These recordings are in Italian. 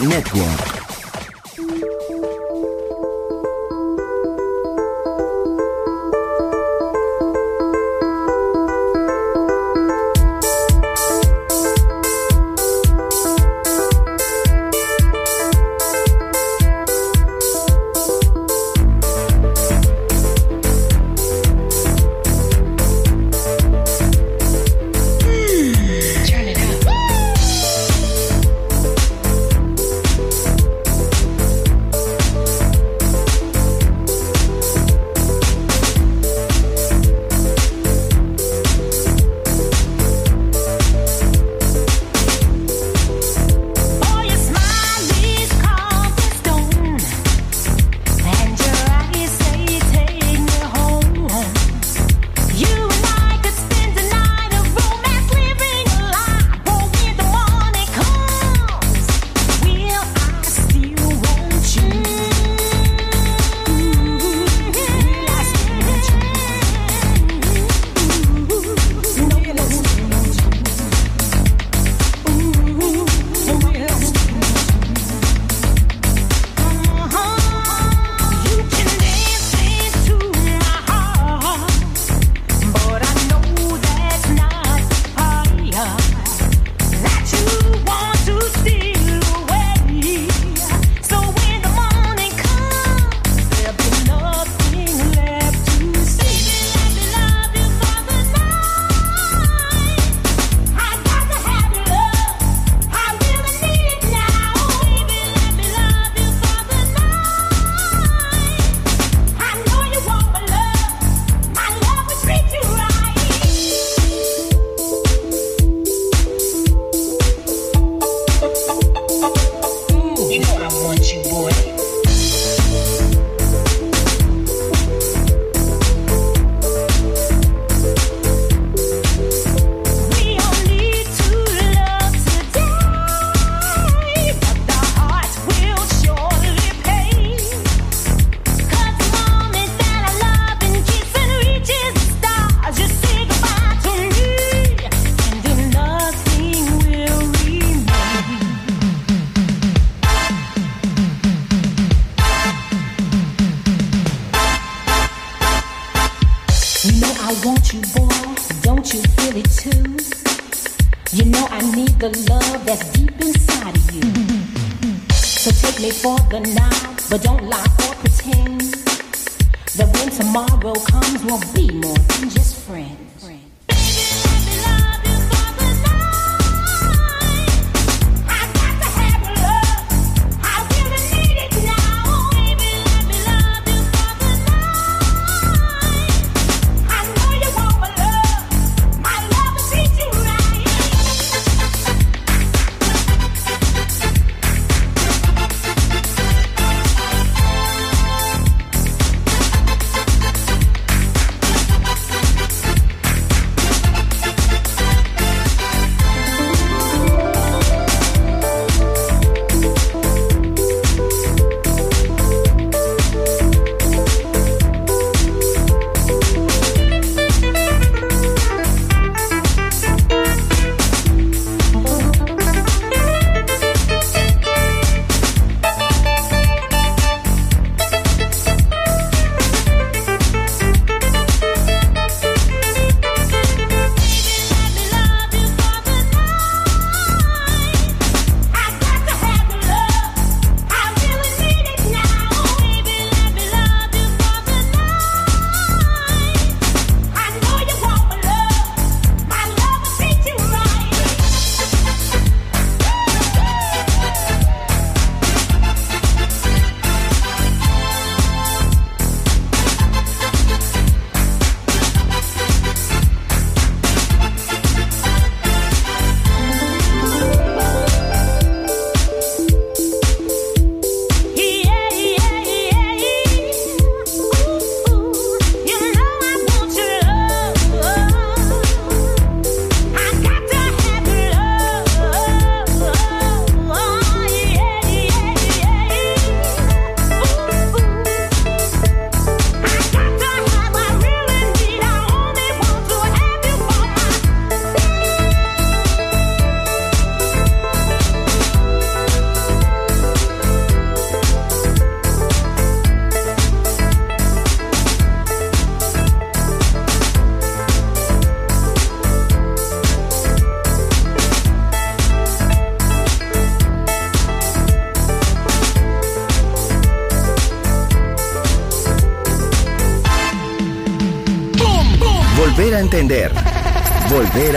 Network. want you, boy. Don't you feel it too? You know I need the love that's deep inside of you. So take me for the night, but don't lie or pretend that when tomorrow comes, we'll be more than just friends.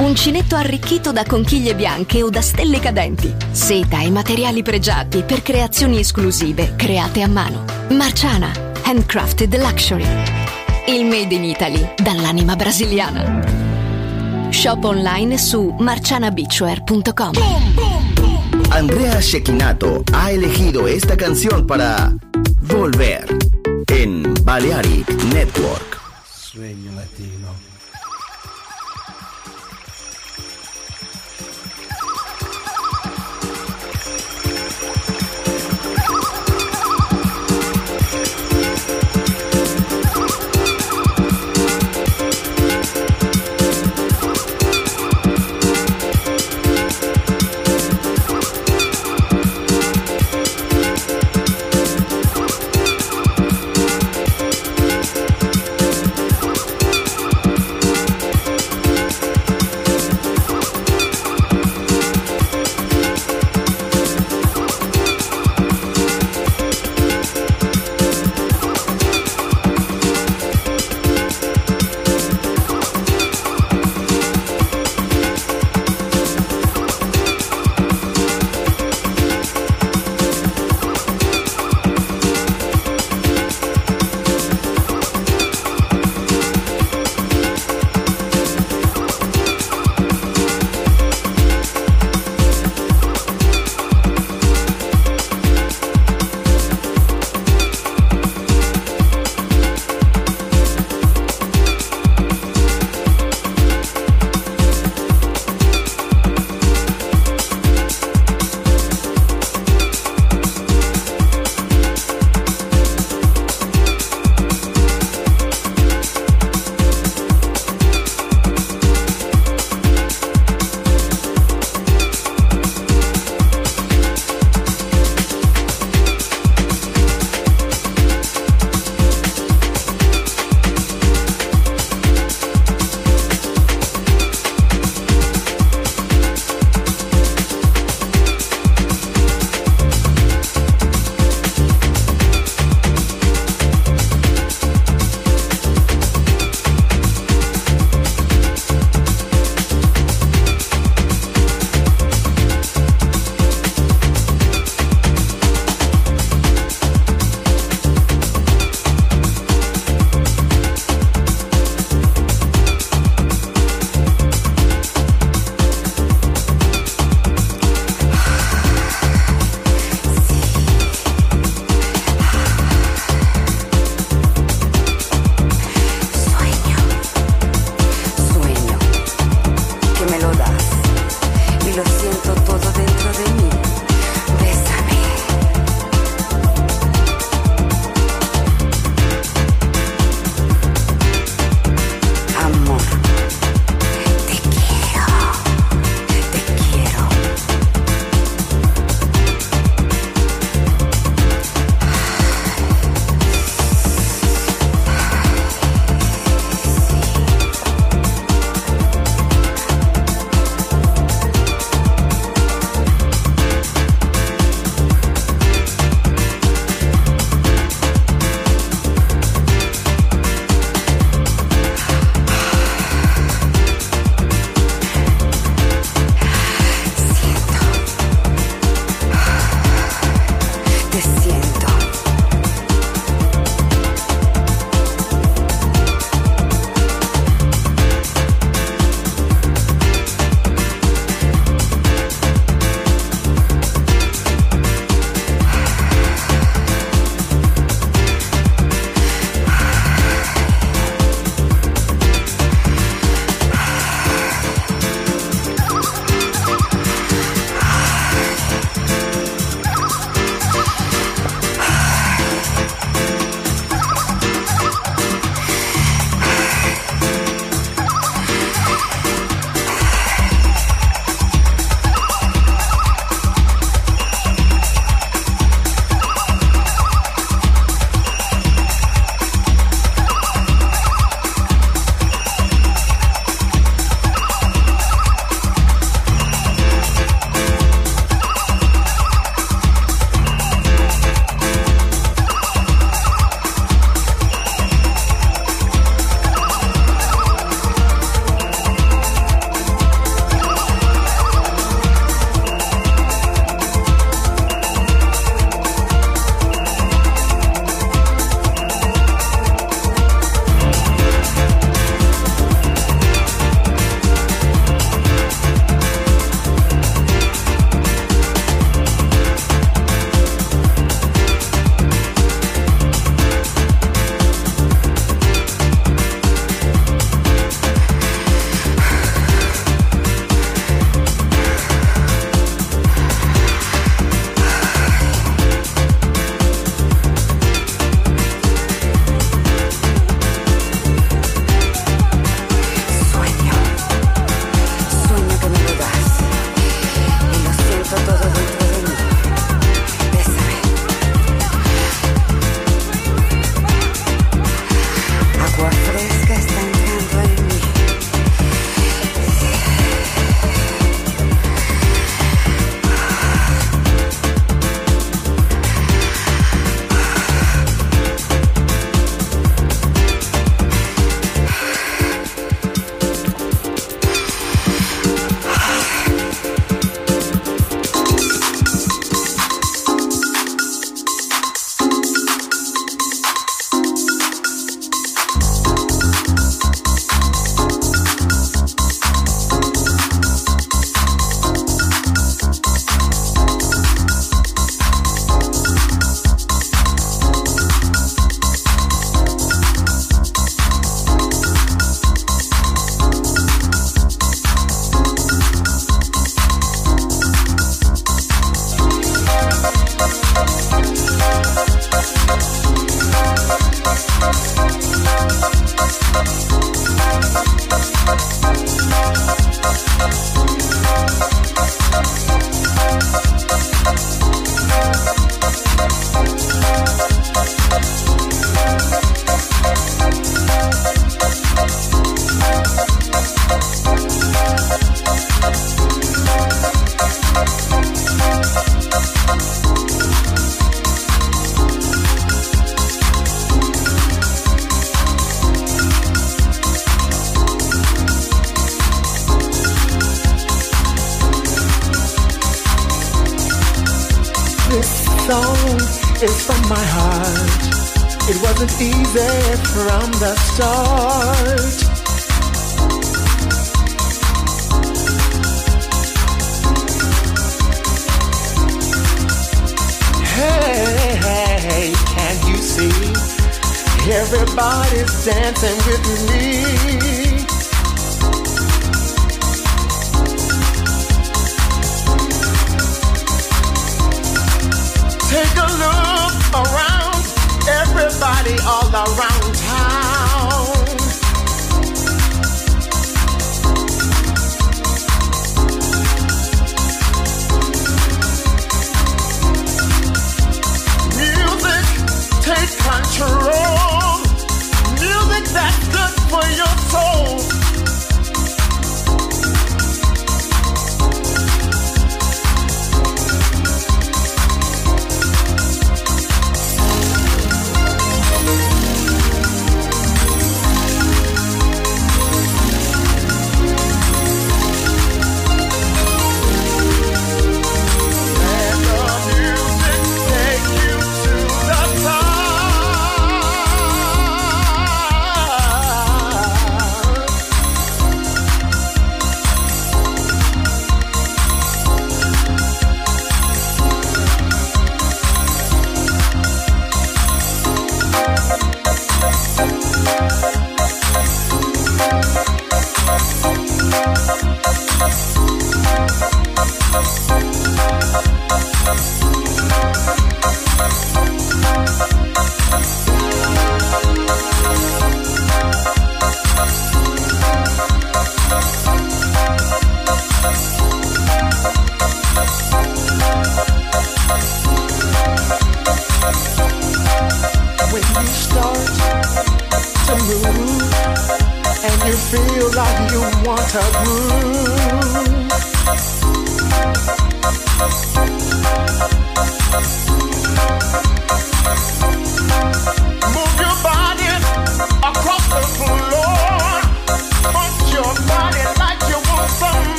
Uncinetto arricchito da conchiglie bianche o da stelle cadenti. Seta e materiali pregiati per creazioni esclusive create a mano. Marciana, handcrafted luxury. Il made in Italy dall'anima brasiliana. Shop online su marcianabeachwear.com. Andrea Shekinato ha elegido esta canción para Volver en Balearic Network. Sueño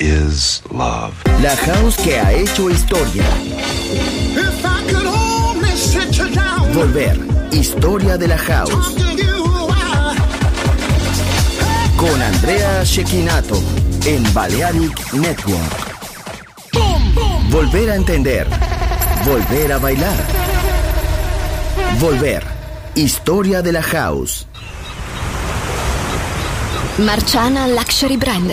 Is love. La house que ha hecho historia. If I could only sit you down, Volver. Historia de la house. Con Andrea Shekinato en Balearic Network. Volver a entender. Volver a bailar. Volver. Historia de la house. Marciana Luxury Brand,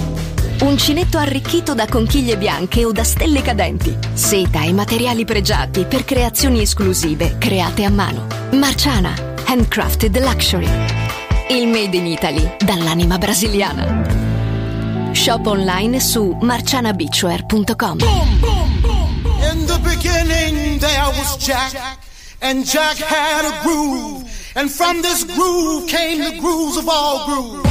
Uncinetto arricchito da conchiglie bianche o da stelle cadenti. Seta e materiali pregiati per creazioni esclusive create a mano. Marciana, handcrafted luxury. Il made in Italy dall'anima brasiliana. Shop online su marcianabeachwear.com. In the beginning there was Jack, and Jack had a groove, and from this groove came the grooves of all grooves.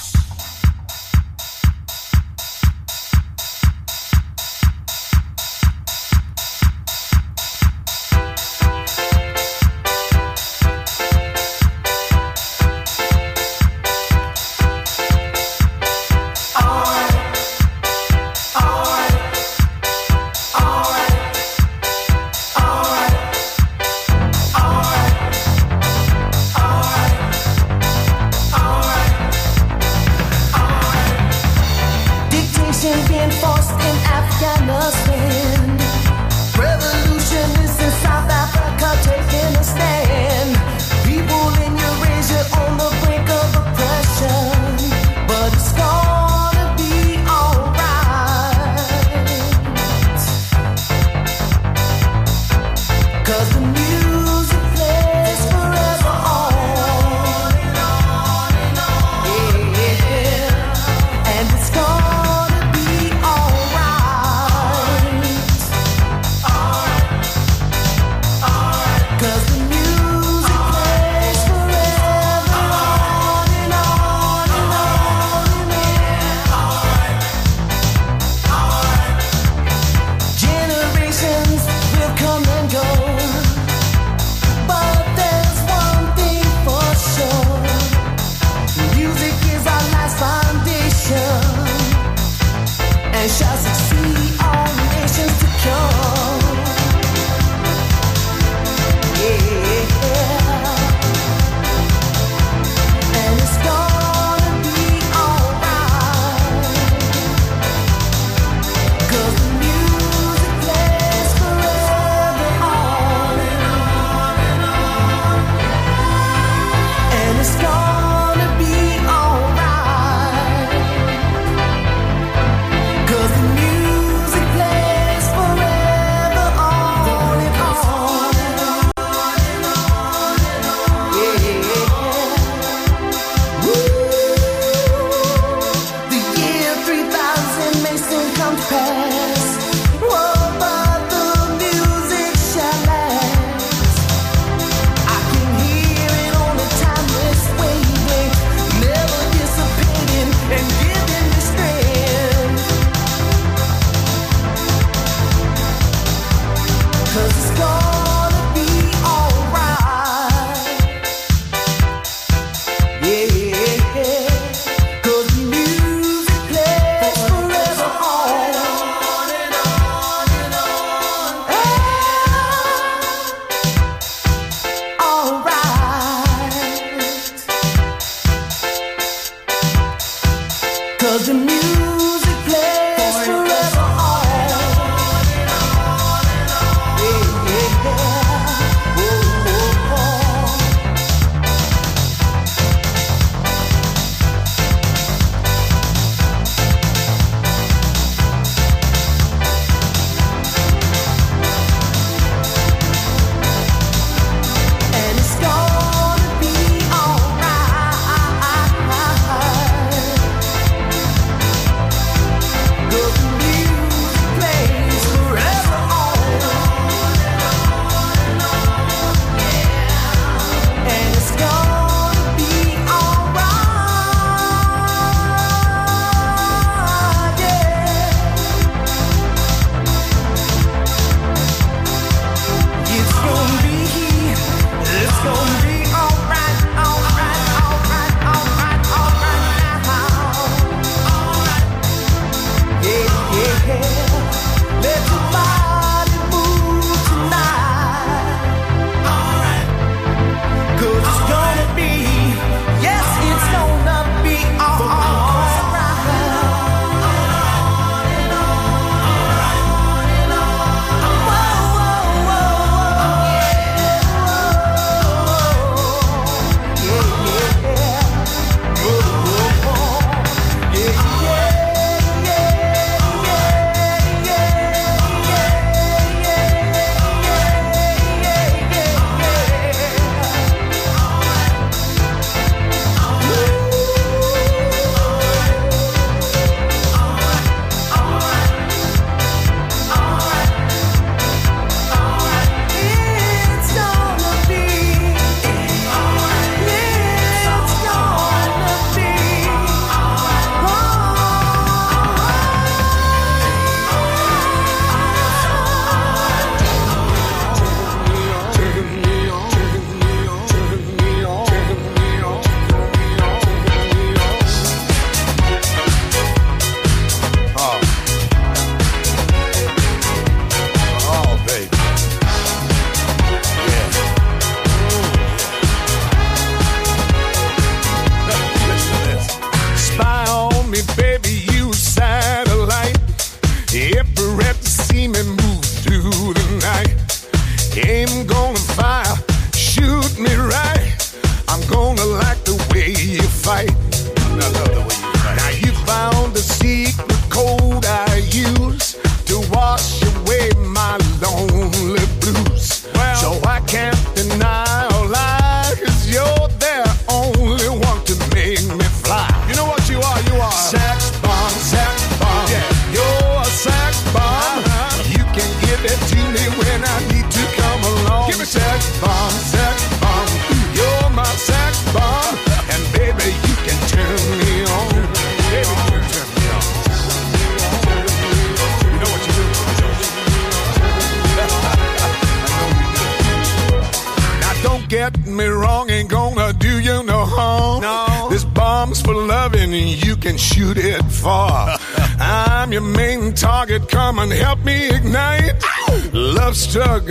Hashtag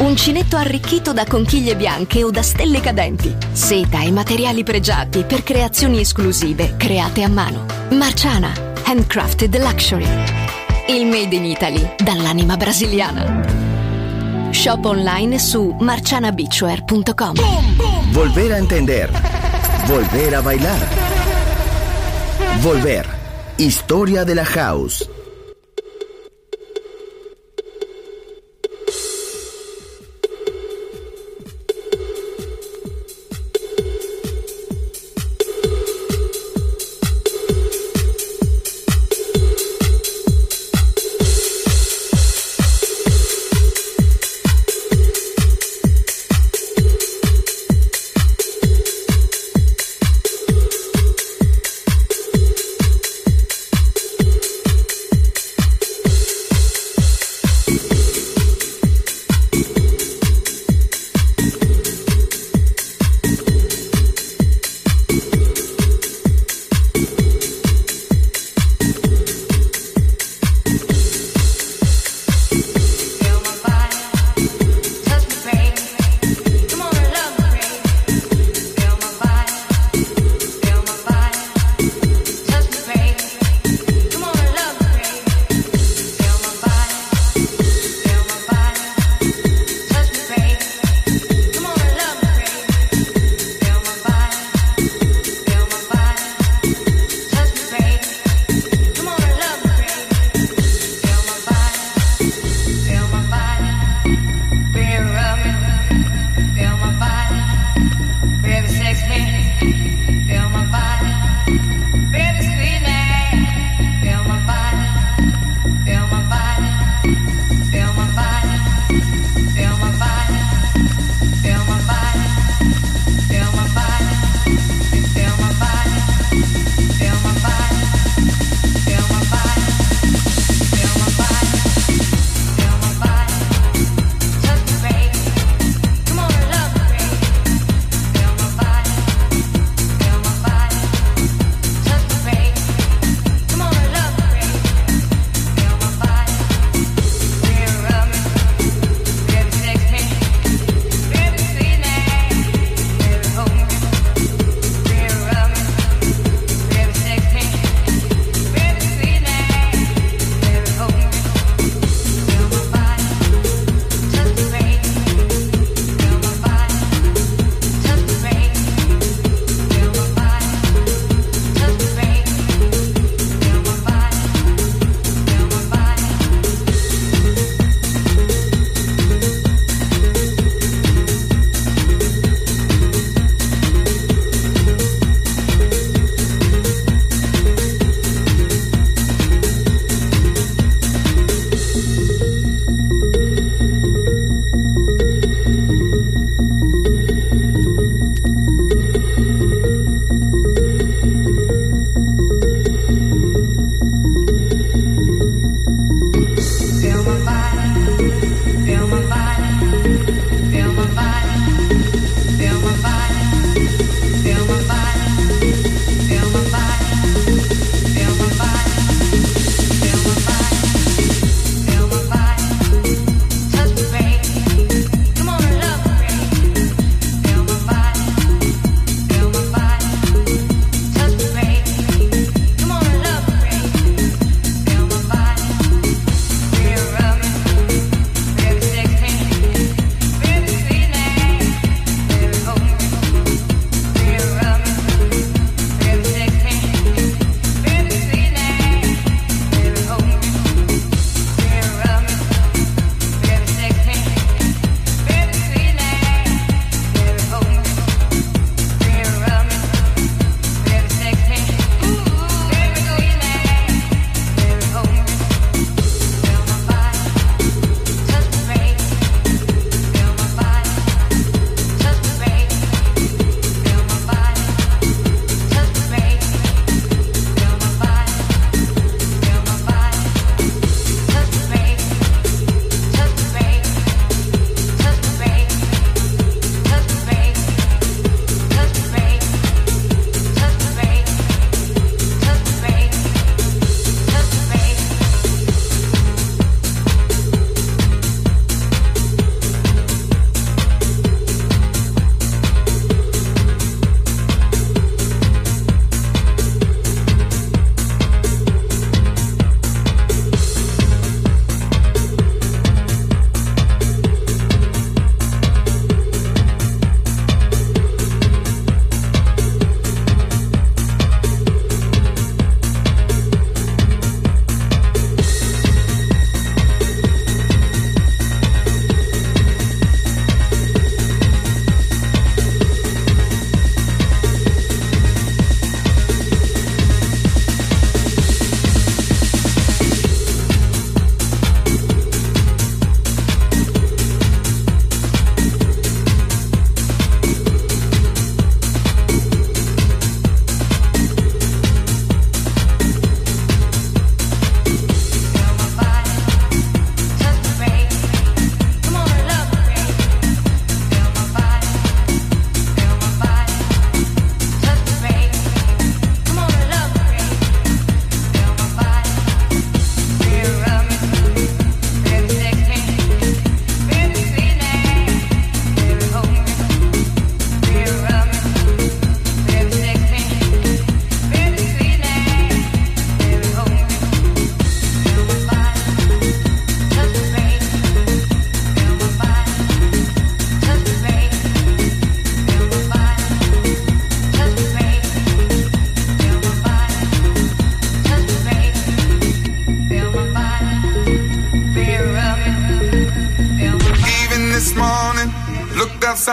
Uncinetto arricchito da conchiglie bianche o da stelle cadenti. Seta e materiali pregiati per creazioni esclusive create a mano. Marciana, handcrafted luxury. Il made in Italy dall'anima brasiliana. Shop online su marcianabeachwear.com. Volver a entender. Volver a bailar. Volver. Historia de la house.